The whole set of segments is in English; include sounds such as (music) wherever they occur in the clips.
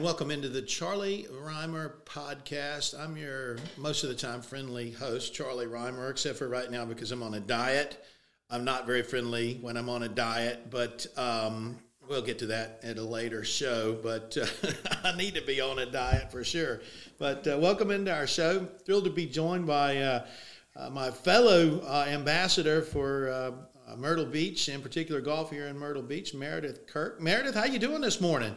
and welcome into the Charlie Rymer podcast. I'm your most of the time friendly host, Charlie Rymer, except for right now because I'm on a diet. I'm not very friendly when I'm on a diet, but um, we'll get to that at a later show. But uh, (laughs) I need to be on a diet for sure. But uh, welcome into our show. Thrilled to be joined by uh, uh my fellow uh, ambassador for uh, Myrtle Beach, in particular golf here in Myrtle Beach, Meredith Kirk. Meredith, how you doing this morning?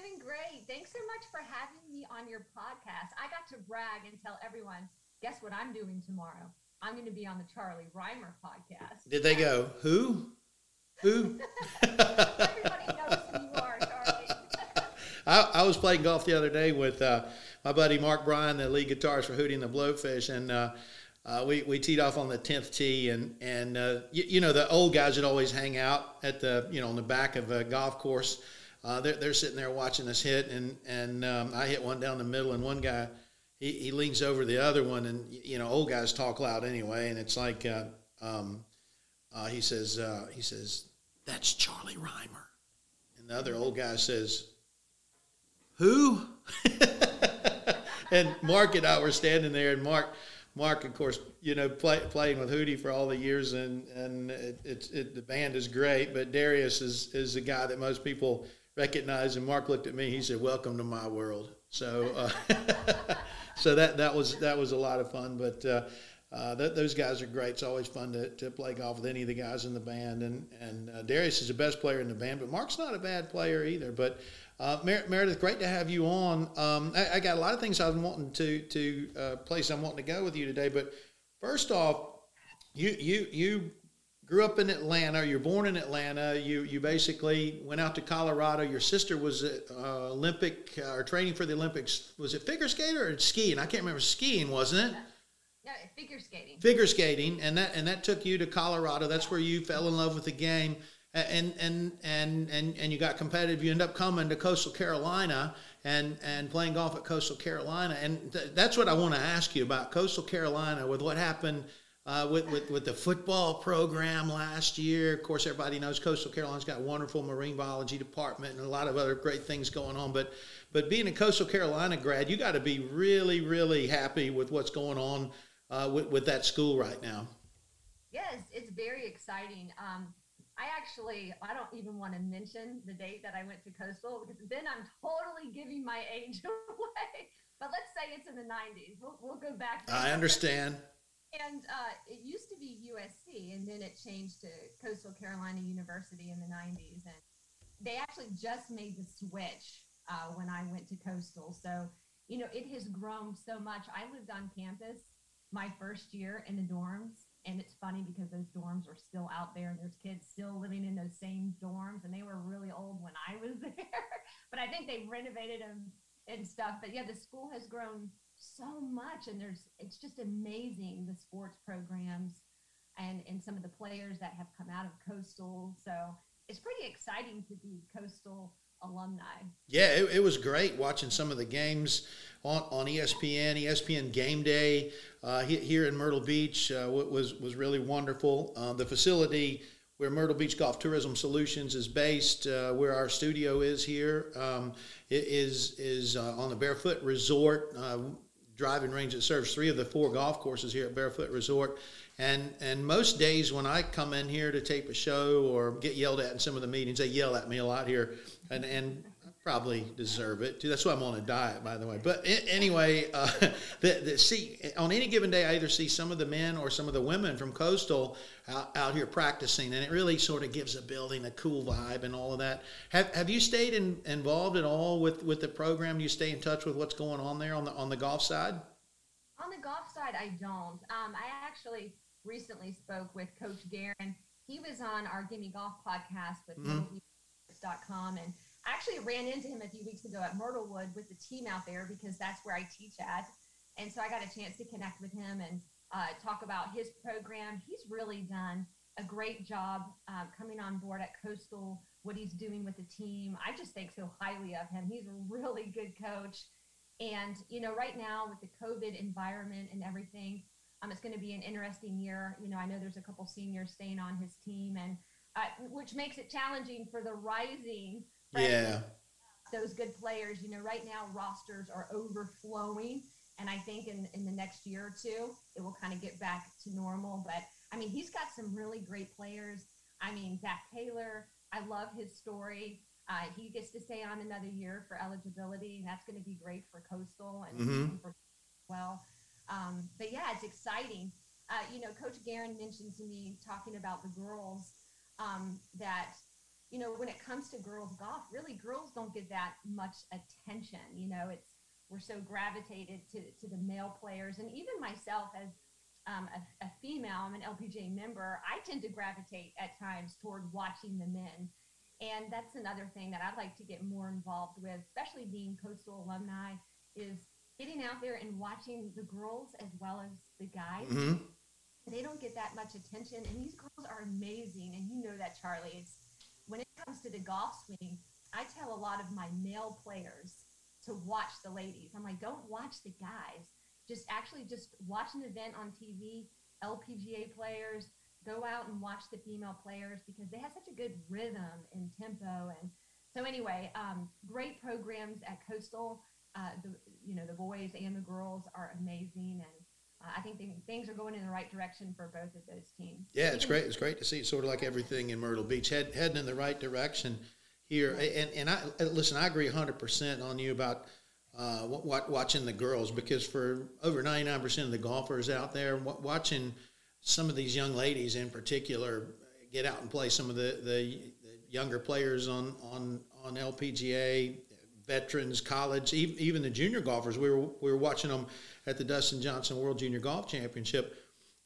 Doing great. Thanks so much for having me on your podcast. I got to brag and tell everyone, guess what I'm doing tomorrow? I'm going to be on the Charlie Rymer podcast. Did they go, who? Who? (laughs) Everybody knows who you are, Charlie. (laughs) I, I, was playing golf the other day with uh, my buddy Mark Bryan, the lead guitarist for Hootie and the Blowfish, and uh, uh, we, we teed off on the 10th tee and, and uh, you, you, know the old guys that always hang out at the you know on the back of a golf course uh, they're, they're sitting there watching us hit and and um, I hit one down the middle and one guy he, he leans over the other one and you know old guys talk loud anyway and it's like uh, um, uh, he says uh, he says that's Charlie Rymer and the other old guy says who (laughs) and Mark and I were standing there and Mark Mark, of course, you know, play, playing with Hootie for all the years, and and it, it, it, the band is great. But Darius is is the guy that most people recognize. And Mark looked at me. He said, "Welcome to my world." So, uh, (laughs) so that that was that was a lot of fun. But uh, uh, th- those guys are great. It's always fun to, to play golf with any of the guys in the band. And and uh, Darius is the best player in the band, but Mark's not a bad player either. But uh, Mer- Meredith, great to have you on. Um, I, I, got a lot of things I was wanting to to uh, places I'm wanting to go with you today. But first off, you you you grew up in Atlanta. You're born in Atlanta. You you basically went out to Colorado. Your sister was at, uh, Olympic uh, or training for the Olympics. Was it figure skater or skiing? I can't remember. Skiing, wasn't it? Yeah, figure skating. Figure skating, and that and that took you to Colorado. That's where you fell in love with the game and and and and and you got competitive. You end up coming to Coastal Carolina and and playing golf at Coastal Carolina, and th- that's what I want to ask you about Coastal Carolina with what happened. Uh, with, with, with the football program last year. Of course, everybody knows Coastal Carolina's got a wonderful marine biology department and a lot of other great things going on. But but being a Coastal Carolina grad, you got to be really, really happy with what's going on uh, with, with that school right now. Yes, it's very exciting. Um, I actually, I don't even want to mention the date that I went to Coastal because then I'm totally giving my age (laughs) away. But let's say it's in the 90s. We'll, we'll go back. I understand. And uh, it used to be USC, and then it changed to Coastal Carolina University in the 90s. And they actually just made the switch uh, when I went to Coastal. So, you know, it has grown so much. I lived on campus my first year in the dorms and it's funny because those dorms are still out there and there's kids still living in those same dorms and they were really old when I was (laughs) there. but I think they renovated them and stuff. But yeah, the school has grown so much and there's it's just amazing the sports programs and and some of the players that have come out of coastal. So it's pretty exciting to be coastal alumni. Yeah, it, it, was great watching some of the games on, on ESPN, ESPN Game Day uh, here in Myrtle Beach uh, was was really wonderful. Uh, the facility where Myrtle Beach Golf Tourism Solutions is based, uh, where our studio is here, um, is is uh, on the Barefoot Resort uh, driving range that serves three of the four golf courses here at Barefoot Resort. And and most days when I come in here to tape a show or get yelled at in some of the meetings, they yell at me a lot here, and and probably deserve it too. That's why I'm on a diet, by the way. But anyway, uh, (laughs) the, the, see on any given day, I either see some of the men or some of the women from Coastal out, out here practicing, and it really sort of gives a building a cool vibe and all of that. Have Have you stayed in, involved at all with with the program? Do you stay in touch with what's going on there on the on the golf side? On the golf side, I don't. Um, I actually recently spoke with Coach Guerin. He was on our Gimme Golf podcast with mm-hmm. and I actually ran into him a few weeks ago at Myrtlewood with the team out there because that's where I teach at. And so I got a chance to connect with him and uh, talk about his program. He's really done a great job uh, coming on board at Coastal, what he's doing with the team. I just think so highly of him. He's a really good coach. And, you know, right now with the COVID environment and everything, um, it's going to be an interesting year. You know, I know there's a couple seniors staying on his team, and uh, which makes it challenging for the rising. Yeah. those good players. You know, right now rosters are overflowing. And I think in, in the next year or two, it will kind of get back to normal. But I mean, he's got some really great players. I mean, Zach Taylor, I love his story. Uh, he gets to stay on another year for eligibility, and that's going to be great for Coastal and Mhm. for well. Um, but yeah, it's exciting. Uh, you know, Coach Guerin mentioned to me talking about the girls um, that you know when it comes to girls golf, really girls don't get that much attention. You know, it's we're so gravitated to to the male players, and even myself as um, a, a female, I'm an LPGA member. I tend to gravitate at times toward watching the men. And that's another thing that I'd like to get more involved with, especially being coastal alumni, is getting out there and watching the girls as well as the guys. hmm They don't get that much attention, and these girls are amazing. And you know that, Charlie. It's when it comes to the golf swing, I tell a lot of my male players to watch the ladies. I'm like, don't watch the guys. Just actually just watch an event on TV. LPGA players go out and watch the female players because they have such a good rhythm and tempo. And so anyway, um, great programs at Coastal. Uh, the you know the boys and the girls are amazing, and uh, I think th- things are going in the right direction for both of those teams. Yeah, it's great. It's great to see. It's sort of like everything in Myrtle Beach, head, heading in the right direction here. And and I listen. I agree hundred percent on you about uh, wa- wa- watching the girls because for over ninety nine percent of the golfers out there, wa- watching some of these young ladies in particular get out and play some of the, the, the younger players on on on LPGA, veterans, college, even, even the junior golfers. We were we were watching them at the Dustin Johnson World Junior Golf Championship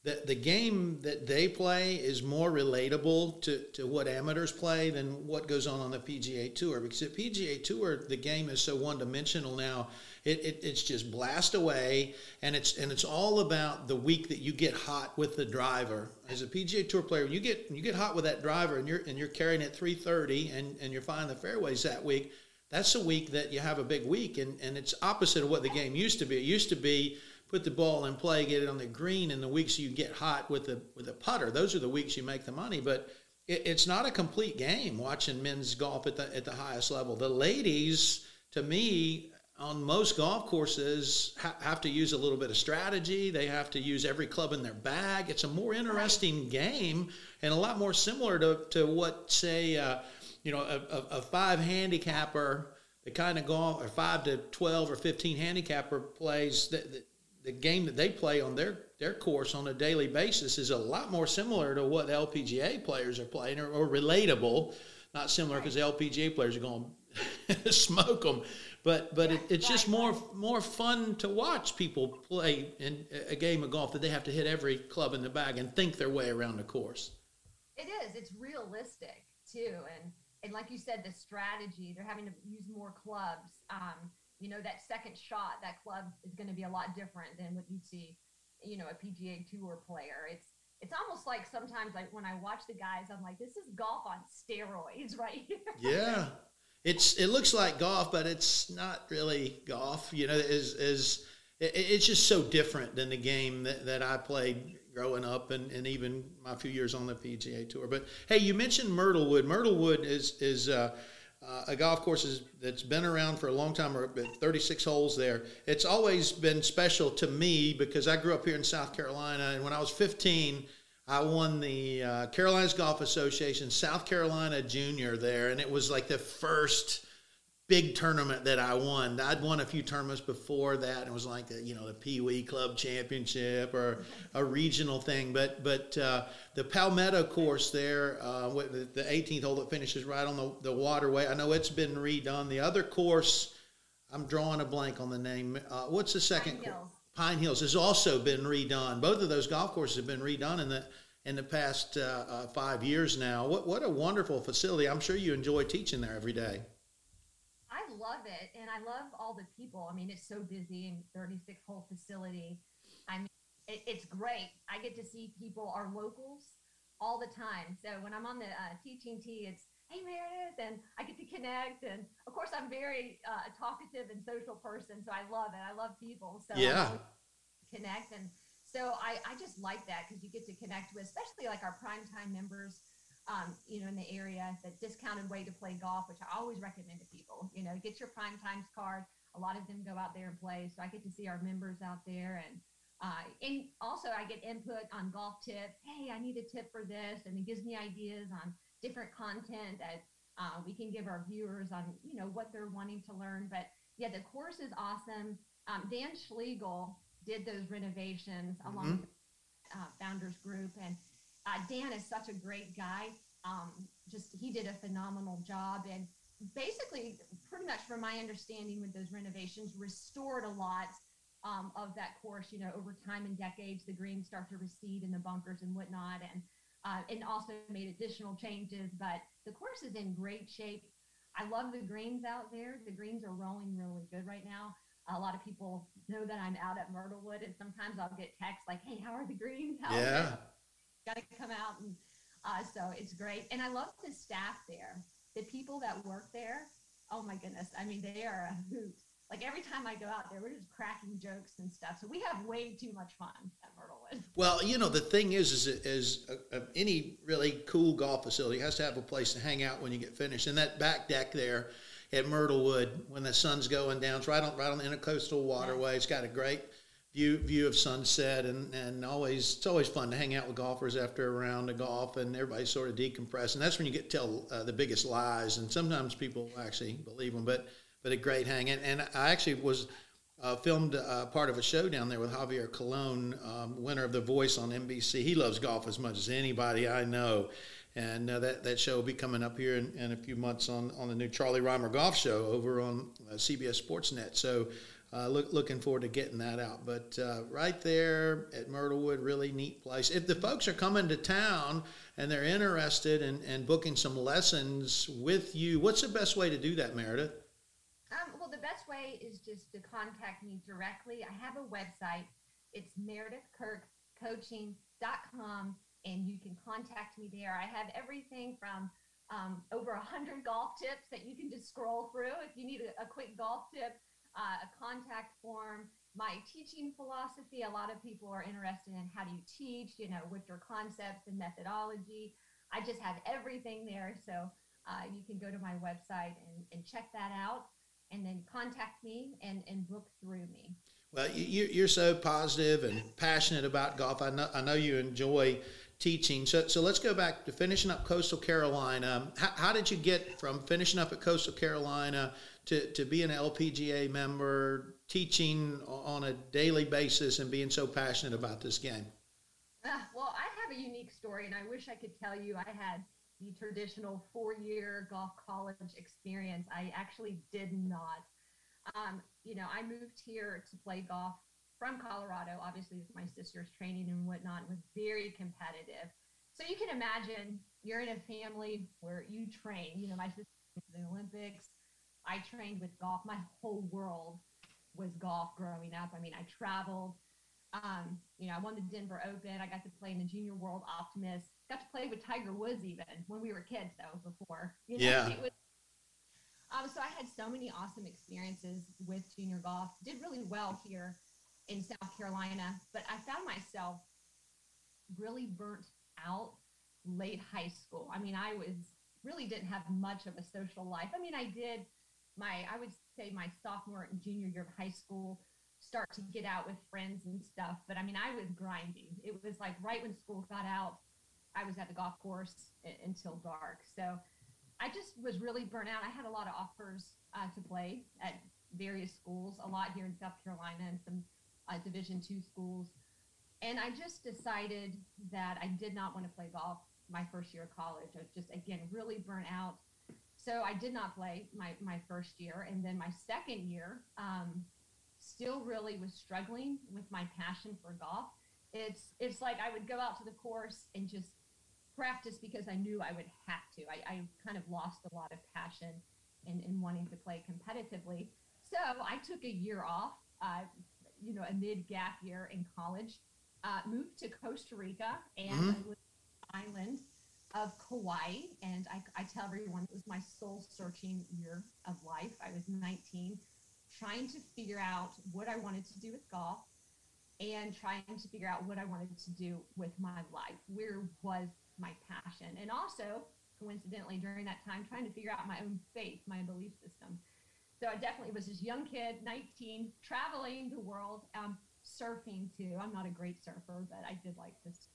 the, the game that they play is more relatable to, to what amateurs play than what goes on on the PGA Tour. Because at PGA Tour, the game is so one dimensional now. It, it, it's just blast away, and it's and it's all about the week that you get hot with the driver. As a PGA Tour player, you get you get hot with that driver, and you're and you're carrying it 330, and and you're finding the fairways that week. That's a week that you have a big week, and and it's opposite of what the game used to be. It used to be put the ball in play, get it on the green, and the weeks you get hot with the with a putter, those are the weeks you make the money. But it, it's not a complete game watching men's golf at the at the highest level. The ladies, to me, on most golf courses, ha- have to use a little bit of strategy. They have to use every club in their bag. It's a more interesting game and a lot more similar to to what say uh, you know a, a, a five handicapper. The kind of golf, or five to twelve or fifteen handicapper plays that, that the game that they play on their their course on a daily basis is a lot more similar to what LPGA players are playing, or, or relatable. Not similar because LPGA players are going (laughs) to smoke them, but but it, it's just more more fun to watch people play in a game of golf that they have to hit every club in the bag and think their way around the course. It is. It's realistic too, and and like you said, the strategy. They're having to use more clubs. Um, you know, that second shot, that club is going to be a lot different than what you'd see, you know, a PGA Tour player. It's it's almost like sometimes like when I watch the guys, I'm like, this is golf on steroids, (laughs) right here. Yeah, it's it looks like golf, but it's not really golf. You know, is is it, it's just so different than the game that, that I played growing up and, and even my few years on the PGA Tour. But hey, you mentioned Myrtlewood. Myrtlewood is is uh, uh, a golf course is, that's been around for a long time, or 36 holes there. It's always been special to me because I grew up here in South Carolina, and when I was 15, I won the uh, Carolinas Golf Association South Carolina Junior there, and it was like the first big tournament that I won. I'd won a few tournaments before that, and it was like the, you know the Pee Wee Club Championship or a regional thing. But but uh, the Palmetto course there, uh, with the 18th hole that finishes right on the, the waterway. I know it's been redone. The other course, I'm drawing a blank on the name. Uh, what's the second? Pine Hills. Pine Hills has also been redone. Both of those golf courses have been redone in the in the past uh, uh, five years now. What what a wonderful facility! I'm sure you enjoy teaching there every day. I love it, and I love all the people. I mean, it's so busy and 36 whole facility. I mean, it, it's great. I get to see people, our locals, all the time. So when I'm on the uh, teaching tee, it's hey Meredith, and I get to connect. And of course, I'm very uh, talkative and social person, so I love it. I love people. So Yeah. connect, and so I, I just like that because you get to connect with, especially like our primetime members. Um, you know, in the area, the discounted way to play golf, which I always recommend to people. You know, get your prime times card. A lot of them go out there and play, so I get to see our members out there, and uh, and also I get input on golf tips. Hey, I need a tip for this, and it gives me ideas on different content that uh, we can give our viewers on you know what they're wanting to learn. But yeah, the course is awesome. Um, Dan Schlegel did those renovations mm-hmm. along with uh, founders group, and uh, Dan is such a great guy. Um, just he did a phenomenal job, and basically, pretty much from my understanding, with those renovations, restored a lot um, of that course. You know, over time and decades, the greens start to recede in the bunkers and whatnot, and uh, and also made additional changes. But the course is in great shape. I love the greens out there. The greens are rolling really good right now. A lot of people know that I'm out at Myrtlewood, and sometimes I'll get texts like, "Hey, how are the greens? How yeah, got to come out." And uh, so it's great, and I love the staff there. The people that work there. Oh my goodness! I mean, they are a hoot like every time I go out there, we're just cracking jokes and stuff. So we have way too much fun at Myrtlewood. Well, you know, the thing is, is, is uh, uh, any really cool golf facility has to have a place to hang out when you get finished. And that back deck there at Myrtlewood, when the sun's going down, it's right on right on the intercoastal waterway. It's got a great view view of sunset, and and always it's always fun to hang out with golfers after a round of golf, and everybody sort of decompress. And that's when you get to tell uh, the biggest lies, and sometimes people actually believe them, but but a great hang. And, and I actually was uh, filmed uh, part of a show down there with Javier Colon, um, winner of The Voice on NBC. He loves golf as much as anybody I know. And uh, that, that show will be coming up here in, in, a few months on, on the new Charlie Rymer Golf Show over on uh, CBS Sportsnet. So uh, look, looking forward to getting that out. But uh, right there at Myrtlewood, really neat place. If the folks are coming to town and they're interested in, in booking some lessons with you, what's the best way to do that, Meredith? Um, well, the best way is just to contact me directly. I have a website. It's meredithkirkcoaching.com, and you can contact me there. I have everything from um, over 100 golf tips that you can just scroll through if you need a, a quick golf tip, uh, a contact form, my teaching philosophy. A lot of people are interested in how do you teach, you know, what's your concepts and methodology. I just have everything there. So uh, you can go to my website and, and check that out and then contact me and, and book through me. Well, you, you're so positive and passionate about golf. I know, I know you enjoy teaching. So, so let's go back to finishing up Coastal Carolina. How, how did you get from finishing up at Coastal Carolina to, to being an LPGA member, teaching on a daily basis, and being so passionate about this game? Uh, well, I have a unique story, and I wish I could tell you I had the traditional four-year golf college experience. I actually did not. Um, you know, I moved here to play golf from Colorado, obviously with my sister's training and whatnot, it was very competitive. So you can imagine you're in a family where you train. You know, my sister the Olympics. I trained with golf. My whole world was golf growing up. I mean, I traveled. Um, you know, I won the Denver Open. I got to play in the Junior World Optimist got to play with Tiger Woods even when we were kids though before. You know, yeah. Was, um, so I had so many awesome experiences with junior golf. Did really well here in South Carolina, but I found myself really burnt out late high school. I mean, I was really didn't have much of a social life. I mean, I did my I would say my sophomore and junior year of high school start to get out with friends and stuff, but I mean, I was grinding. It was like right when school got out, I was at the golf course until dark. So I just was really burnt out. I had a lot of offers uh, to play at various schools, a lot here in South Carolina and some uh, Division two schools. And I just decided that I did not want to play golf my first year of college. I was just, again, really burnt out. So I did not play my, my first year. And then my second year, um, still really was struggling with my passion for golf. It's, it's like I would go out to the course and just practice because I knew I would have to. I, I kind of lost a lot of passion in, in wanting to play competitively. So I took a year off, uh, you know, a mid gap year in college, uh, moved to Costa Rica and mm-hmm. I lived on the island of Kauai. And I, I tell everyone it was my soul searching year of life. I was 19, trying to figure out what I wanted to do with golf and trying to figure out what I wanted to do with my life. Where was my passion. And also, coincidentally, during that time, trying to figure out my own faith, my belief system. So I definitely was this young kid, 19, traveling the world, um, surfing too. I'm not a great surfer, but I did like this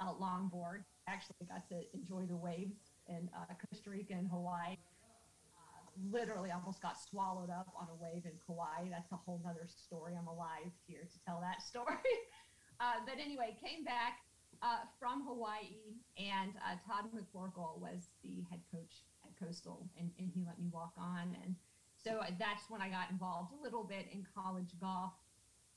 uh, longboard. Actually, got to enjoy the waves in uh, Costa Rica and Hawaii. Uh, literally almost got swallowed up on a wave in Kauai. That's a whole nother story. I'm alive here to tell that (laughs) story. uh, but anyway, came back uh, from Hawaii, and uh, Todd McCorkle was the head coach at Coastal, and, and he let me walk on. And so that's when I got involved a little bit in college golf.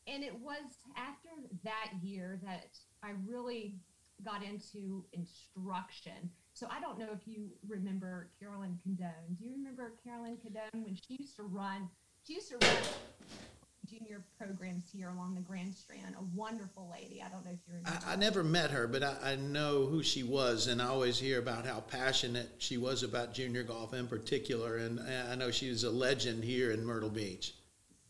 And it was after that year that I really got into instruction. So I don't know if you remember Carolyn Cudone. Do you remember Carolyn Cudone when she used to run? She used to run junior programs here along the Grand Strand. A wonderful lady. I don't know if you remember. I, I never met her, but I, I, know who she was, and I always hear about how passionate she was about junior golf in particular. And I know she was a legend here in Myrtle Beach.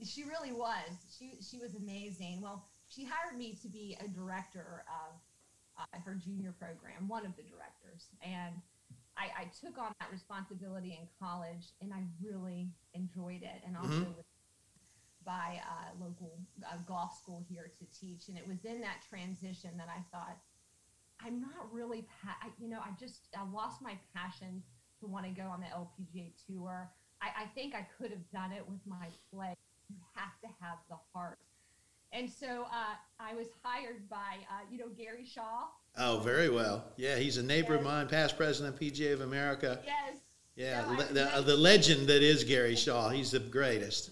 She really was. She she was amazing. Well, she hired me to be a director of uh, her junior program, one of the directors, and. I, I took on that responsibility in college and I really enjoyed it and also mm-hmm by a local uh, golf school here to teach. And it was in that transition that I thought, I'm not really, pa- you know, I just I lost my passion to want to go on the LPGA tour. I, I think I could have done it with my play. You have to have the heart. And so uh, I was hired by, uh, you know, Gary Schaal. Oh, very well. Yeah, he's a neighbor yes. of mine, past president of PGA of America. Yes. Yeah, so the, the, the legend that is Gary Schaal. He's the greatest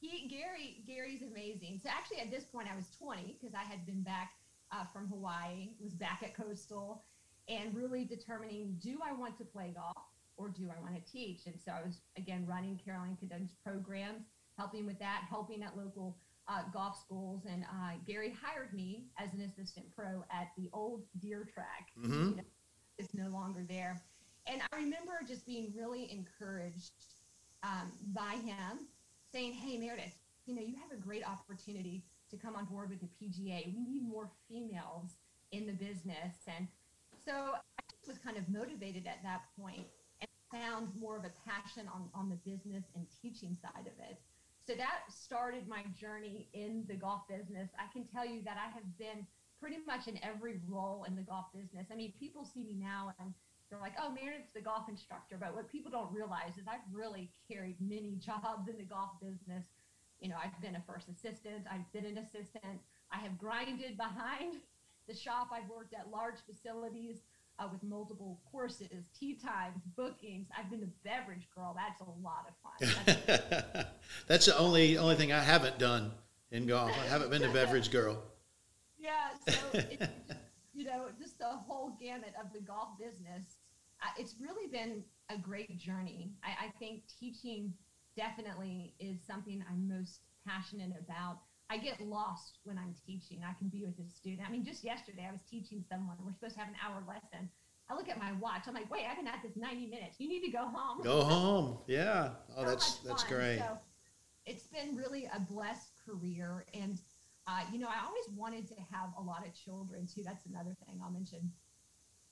He, Gary, Gary's amazing. So actually, at this point, I was 20 because I had been back uh, from Hawaii, was back at Coastal, and really determining: do I want to play golf or do I want to teach? And so I was again running Carolyn Cudone's programs, helping with that, helping at local uh, golf schools. And uh, Gary hired me as an assistant pro at the old Deer Track. Mm-hmm. You know, it's no longer there. And I remember just being really encouraged um, by him saying, Hey, Meredith, you know, you have a great opportunity to come on board with the PGA. We need more females in the business. And so I was kind of motivated at that point and found more of a passion on, on the business and teaching side of it. So that started my journey in the golf business. I can tell you that I have been pretty much in every role in the golf business. I mean, people see me now and they're like, oh, Meredith's the golf instructor. But what people don't realize is I've really carried many (laughs) jobs in the golf business you know, I've been a first assistant, I've been an assistant, I have grinded behind (laughs) the shop, I've worked at large facilities uh, with multiple courses, tea times, bookings. I've been a beverage girl. That's a lot of fun. That's, (laughs) That's the only only thing I haven't done in golf. I haven't been a beverage girl. Yeah, so it's, you know, just the whole gamut of the golf business. Uh, it's really been a great journey. I, I think teaching definitely is something I'm most passionate about. I get lost when I'm teaching. I can be with a student. I mean, just yesterday I was teaching someone. We're supposed to have an hour lesson. I look at my watch. I'm like, wait, I've been at this 90 minutes. You need to go home. Go home. Yeah. Oh, so that's that's great. So it's been really a blessed career, and uh, you know, I always wanted to have a lot of children too. That's another thing I'll mention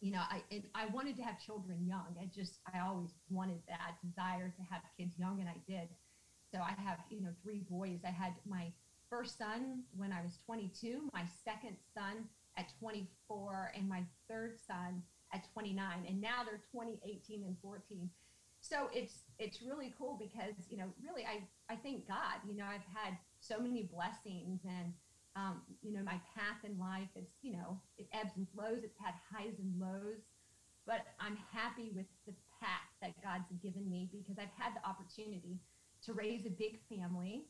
you know, I I wanted to have children young. I just I always wanted that desire to have kids young, and I did. So I have you know three boys. I had my first son when I was 22, my second son at 24, and my third son at 29. And now they're 20, 18, and 14. So it's it's really cool because you know really I I thank God. You know I've had so many blessings and um, you know, my path in life, is you know, it ebbs and flows. It's had highs and lows, but I'm happy with the path that God's given me because I've had the opportunity to raise a big family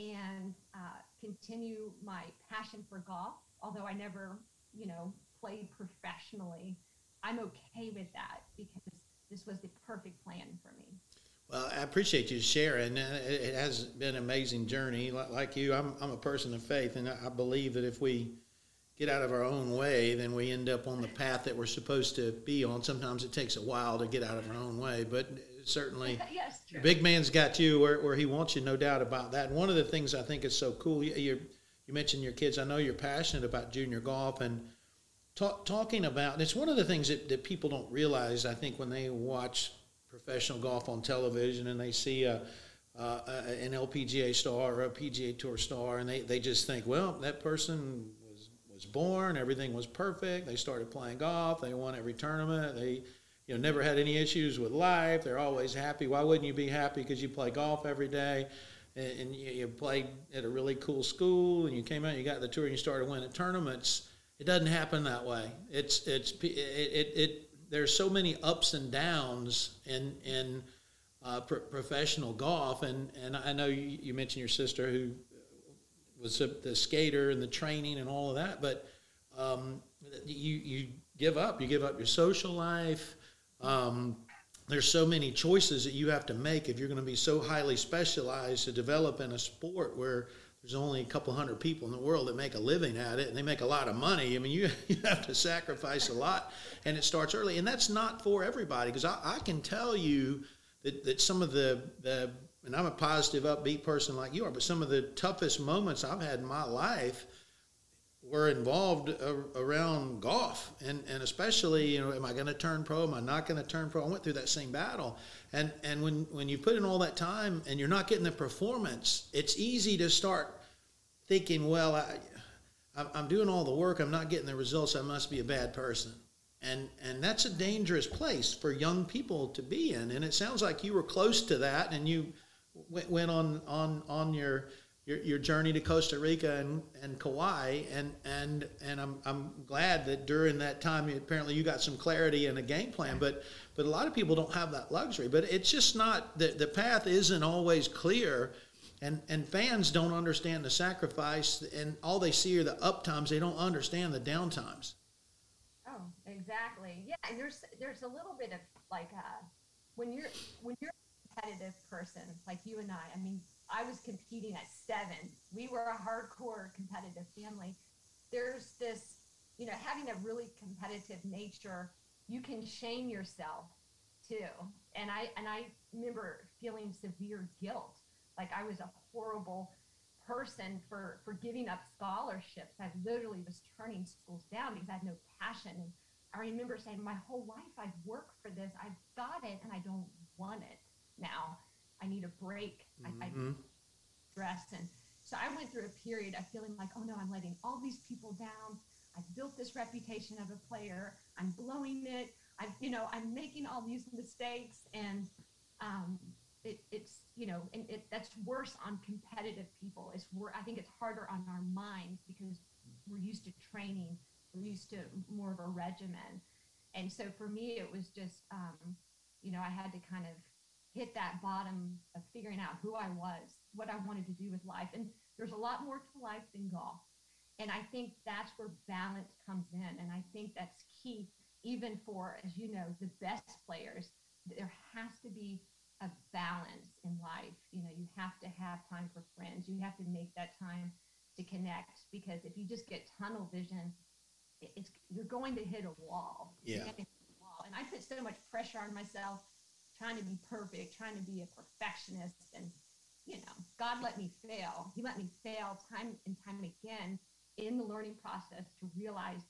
and uh, continue my passion for golf. Although I never, you know, played professionally, I'm okay with that because this was the perfect plan for me. Well, I appreciate you sharing. It has been an amazing journey. Like you, I'm, I'm a person of faith, and I believe that if we get out of our own way, then we end up on the path that we're supposed to be on. Sometimes it takes a while to get out of our own way, but certainly, yes, true. big man's got you where, where he wants you, no doubt about that. And one of the things I think is so cool, you, you mentioned your kids. I know you're passionate about junior golf, and talk, talking about it's one of the things that, that people don't realize. I think when they watch professional golf on television and they see a, uh, an LPGA star or a PGA Tour star, and they, they just think, well, that person was was born, everything was perfect. They started playing golf, they won every tournament, they you know never had any issues with life. They're always happy. Why wouldn't you be happy because you play golf every day? And, and you, you played at a really cool school, and you came out, you got the tour, and you started winning tournaments. It doesn't happen that way. It's it's it, it, it there's so many ups and downs in in uh, professional golf, and and I know you, you, mentioned your sister who was a, the skater and the training and all of that, but um, you you give up. You give up your social life. Um, there's so many choices that you have to make if you're going to be so highly specialized to develop in a sport where there's only a couple hundred people in the world that make a living at it and they make a lot of money. I mean, (laughs) you, you have to sacrifice a lot and it starts early. And that's not for everybody because I, I, can tell you that, that some of the, the, and I'm a positive, upbeat person like you are, but some of the toughest moments I've had in my life were involved around golf and, and especially, you know, am I going to turn pro? Am I not going to turn pro? I went through that same battle. And, and when, when you put in all that time and you're not getting the performance, it's easy to start thinking, well, I, I'm doing all the work, I'm not getting the results, I must be a bad person. And, and that's a dangerous place for young people to be in. And it sounds like you were close to that and you went on, on, on your, your, your journey to Costa Rica and, and Kauai. And, and, and I'm, I'm glad that during that time, apparently you got some clarity and a game plan. But, but a lot of people don't have that luxury. But it's just not, the, the path isn't always clear and and fans don't understand the sacrifice and all they see are the up times they don't understand the down times oh exactly yeah and there's there's a little bit of like uh when you're when you're a competitive person like you and i i mean i was competing at seven we were a hardcore competitive family there's this you know having a really competitive nature you can shame yourself too and i and i remember feeling severe guilt like I was a horrible person for for giving up scholarships. I literally was turning schools down because I had no passion. And I remember saying, my whole life I've worked for this. I've got it, and I don't want it now. I need a break. Mm-hmm. I, I mm-hmm. and so I went through a period of feeling like, oh no, I'm letting all these people down. I've built this reputation of a player. I'm blowing it. I'm, you know, I'm making all these mistakes, and um, it, it's you know and it, that's worse on competitive people it's wor- i think it's harder on our minds because we're used to training we're used to more of a regimen and so for me it was just um, you know i had to kind of hit that bottom of figuring out who i was what i wanted to do with life and there's a lot more to life than golf and i think that's where balance comes in and i think that's key even for as you know the best players there has to be a balance in life. You know, you have to have time for friends. You have to make that time to connect because if you just get tunnel vision, it's you're going to hit a wall. Yeah. A wall. And I put so much pressure on myself, trying to be perfect, trying to be a perfectionist, and you know, God let me fail. He let me fail time and time again in the learning process to realize,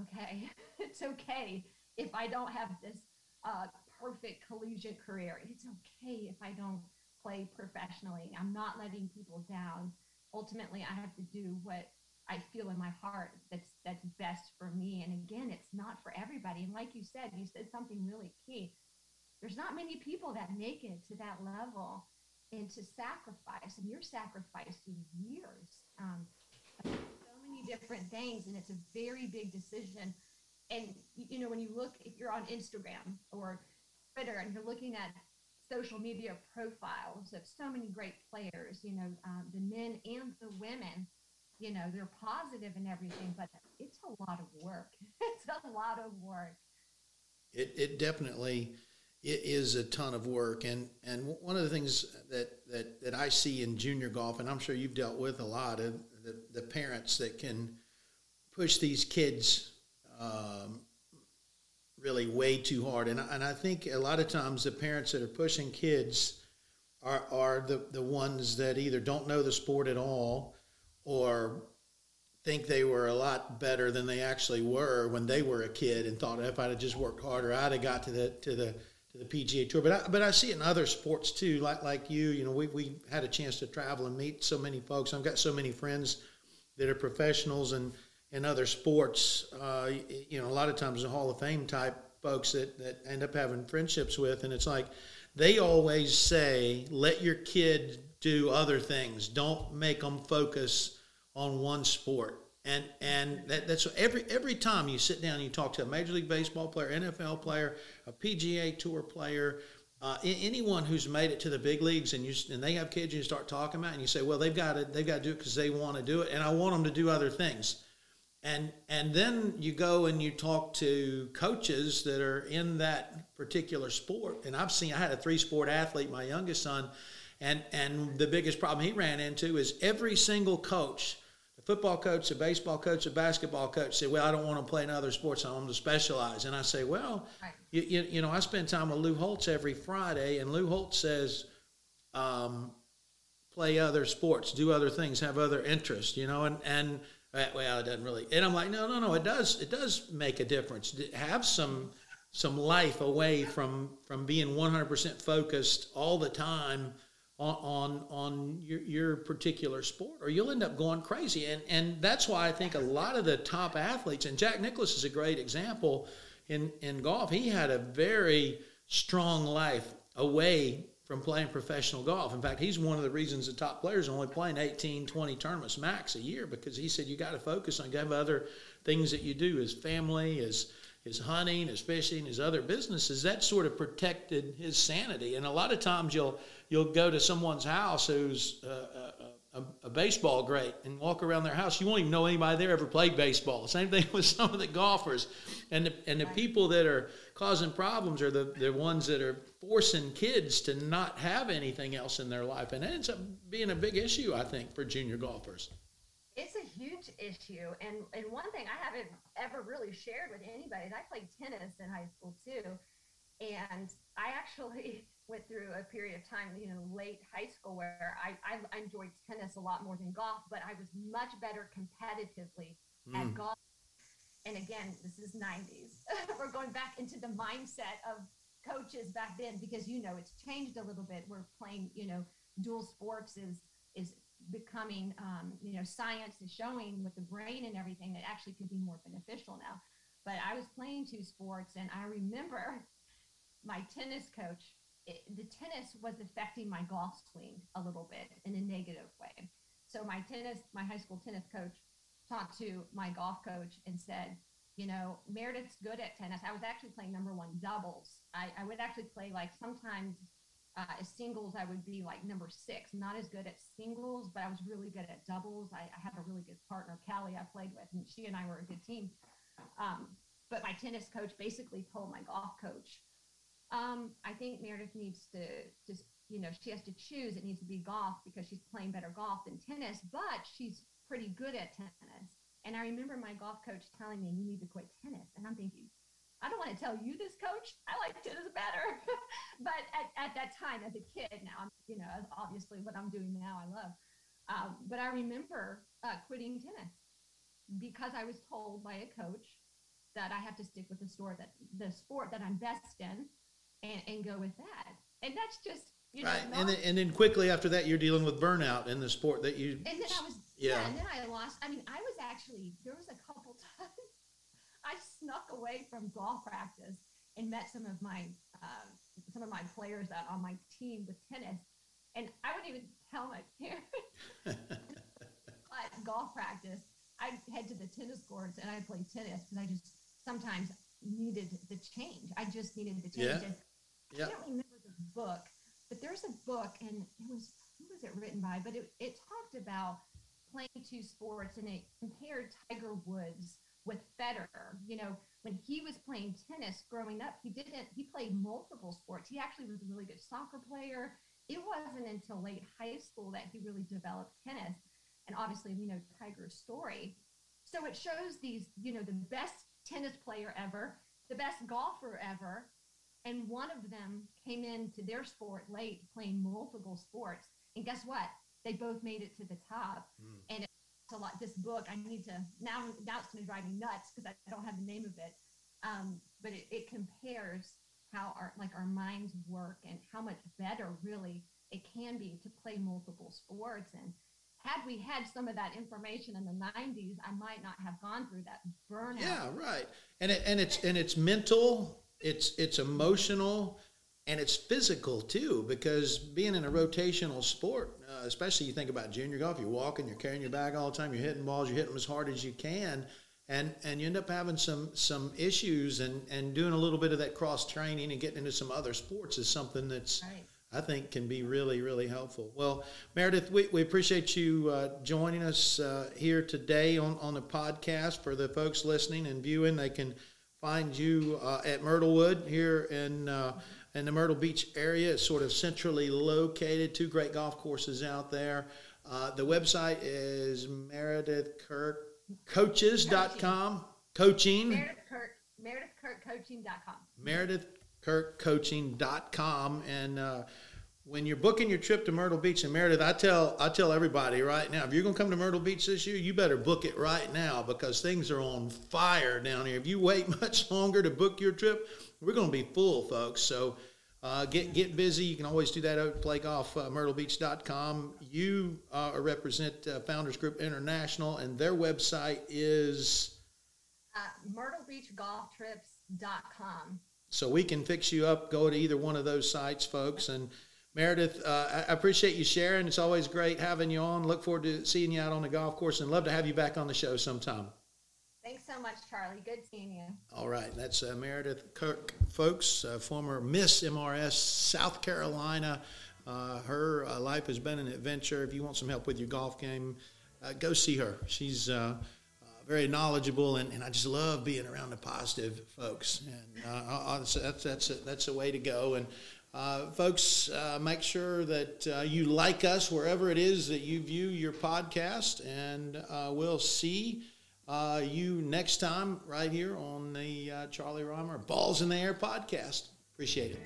okay, (laughs) it's okay if I don't have this uh, perfect collegiate career. It's okay if I don't play professionally. I'm not letting people down. Ultimately, I have to do what I feel in my heart that's that's best for me. And again, it's not for everybody. And like you said, you said something really key. There's not many people that make it to that level and to sacrifice. And you're sacrificing years. Um, so many different things, and it's a very big decision. And you know, when you look, if you're on Instagram or Twitter and you're looking at social media profiles of so many great players, you know, um, the men and the women, you know, they're positive and everything, but it's a lot of work. (laughs) it's a lot of work. It, it definitely it is a ton of work. And, and one of the things that, that, that I see in junior golf, and I'm sure you've dealt with a lot of the, the parents that can push these kids um, really way too hard. And, and I think a lot of times the parents that are pushing kids are, are the, the ones that either don't know the sport at all or think they were a lot better than they actually were when they were a kid and thought if I'd have just worked harder, I'd have got to the to the to the PGA Tour. But I, but I see it in other sports too, like like you. You know, we we had a chance to travel and meet so many folks. I've got so many friends that are professionals and in other sports. Uh, you know, a lot of times the Hall of Fame type folks that that end up having friendships with, and it's like they always say, let your kid do other things. Don't make them focus on one sport. And and that, that's every every time you sit down and you talk to a major league baseball player, NFL player, a PGA Tour player, uh, anyone who's made it to the big leagues and you and they have kids you start talking about it and you say, well, they've got to they've got to do it because they want to do it, and I want them to do other things. And and then you go and you talk to coaches that are in that particular sport. And I've seen I had a three sport athlete, my youngest son, and and the biggest problem he ran into is every single coach football coach, a baseball coach, a basketball coach say, "Well, I don't want to play in other sports. I want to specialize." And I say, "Well, right. you, you, you, know, I spend time with Lou Holtz every Friday, and Lou Holtz says, um, play other sports, do other things, have other interests, you know, and and uh, well, it doesn't really." And I'm like, "No, no, no. It does. It does make a difference. Have some." some life away from from being 100% focused all the time on on, on your, your particular sport, or you'll end up going crazy. And and that's why I think a lot of the top athletes, and Jack Nicklaus is a great example in in golf. He had a very strong life away from playing professional golf. In fact, he's one of the reasons the top players are only playing 18, 20 tournaments max a year because he said you got to focus on have other things that you do, his family, his his hunting, his fishing, his other businesses. That sort of protected his sanity. And a lot of times you'll you'll go to someone's house who's uh, a, a, baseball great and walk around their house. You won't even know anybody there ever played baseball. Same thing (laughs) with some of the golfers. And the, and the people that are causing problems are the, the ones that are forcing kids to not have anything else in their life. And it ends up being a big issue, I think, for junior golfers. It's a huge issue. And, and one thing I haven't ever really shared with anybody is I played tennis in high school too. And I actually went through a period of time, you know, late high school where I, I, enjoyed tennis a lot more than golf, but I was much better competitively mm. at golf. And again, this is 90s. (laughs) We're going back into the mindset of coaches back then because you know it's changed a little bit. We're playing, you know, dual sports is is becoming, um, you know, science is showing with the brain and everything that actually could be more beneficial now. But I was playing two sports, and I remember (laughs) my tennis coach it, the tennis was affecting my golf swing a little bit in a negative way. So my tennis, my high school tennis coach talked to my golf coach and said, you know, Meredith's good at tennis. I was actually playing number one doubles. I, I would actually play like sometimes uh, as singles, I would be like number six, not as good at singles, but I was really good at doubles. I, I had a really good partner, Callie, I played with, and she and I were a good team. Um, but my tennis coach basically told my golf coach, um, I think Meredith needs to just, you know, she has to choose. It needs to be golf because she's playing better golf than tennis, but she's pretty good at tennis. And I remember my golf coach telling me, you need to quit tennis. And I'm thinking, I don't want to tell you this, coach. I like tennis better. (laughs) but at, at that time, as a kid, now, I'm, you know, obviously what I'm doing now, I love. Um, but I remember uh, quitting tennis because I was told by a coach that I have to stick with the sport that the sport that I'm best in and, and go with that. And that's just you know, right. and then, and then quickly after that, you're dealing with burnout in the sport that you. And then I was yeah. yeah. And then I lost. I mean, I was actually there was a couple (laughs) times I snuck away from golf practice and met some of my uh, some of my players that on my team with tennis, and I wouldn't even tell my (laughs) parents. (laughs) but golf practice, I'd head to the tennis courts and I'd play tennis because I just sometimes needed the change. I just needed the change. Yeah. Yeah. I can't remember the book, but there's a book, and it was who was it written by? But it, it talked about playing two sports, and it compared Tiger Woods with Federer. You know, when he was playing tennis growing up, he didn't. He played multiple sports. He actually was a really good soccer player. It wasn't until late high school that he really developed tennis, and obviously we know Tiger's story. So it shows these, you know, the best tennis player ever, the best golfer ever, and one of them came into their sport late playing multiple sports. And guess what? They both made it to the top. Mm. And a lot. This book, I need to now. Now it's going to drive me nuts because I don't have the name of it. Um, but it, it compares how our like our minds work and how much better really it can be to play multiple sports and had we had some of that information in the 90s i might not have gone through that burnout yeah right and it, and it's and it's mental it's it's emotional and it's physical too because being in a rotational sport uh, especially you think about junior golf you're walking you're carrying your bag all the time you're hitting balls you're hitting them as hard as you can and and you end up having some some issues and and doing a little bit of that cross training and getting into some other sports is something that's right. I think can be really, really helpful. Well, Meredith, we, we appreciate you uh, joining us uh, here today on, on the podcast. For the folks listening and viewing, they can find you uh, at Myrtlewood here in uh, in the Myrtle Beach area. It's sort of centrally located. Two great golf courses out there. Uh, the website is Meredith Kirk Coaches.com. Coaching. Meredith Kirk. MeredithKirkCoaching.com. MeredithKirkCoaching.com. And uh, when you're booking your trip to Myrtle Beach and Meredith, I tell I tell everybody right now, if you're going to come to Myrtle Beach this year, you better book it right now because things are on fire down here. If you wait (laughs) much longer to book your trip, we're going to be full, folks. So uh, get get busy. You can always do that at playgolf, uh. You uh, represent uh, Founders Group International, and their website is uh, myrtlebeachgolftrips.com. So we can fix you up. Go to either one of those sites, folks. And Meredith, uh, I appreciate you sharing. It's always great having you on. Look forward to seeing you out on the golf course, and love to have you back on the show sometime. Thanks so much, Charlie. Good seeing you. All right. That's uh, Meredith Kirk, folks, uh, former Miss MRS South Carolina. Uh, her uh, life has been an adventure. If you want some help with your golf game, uh, go see her. She's uh, very knowledgeable, and, and I just love being around the positive folks. And that's, that's, a, that's a way to go. And uh, folks, uh, make sure that uh, you like us wherever it is that you view your podcast, and we'll see uh, you next time right here on the uh, Charlie Rymer Balls in the Air podcast. Appreciate it.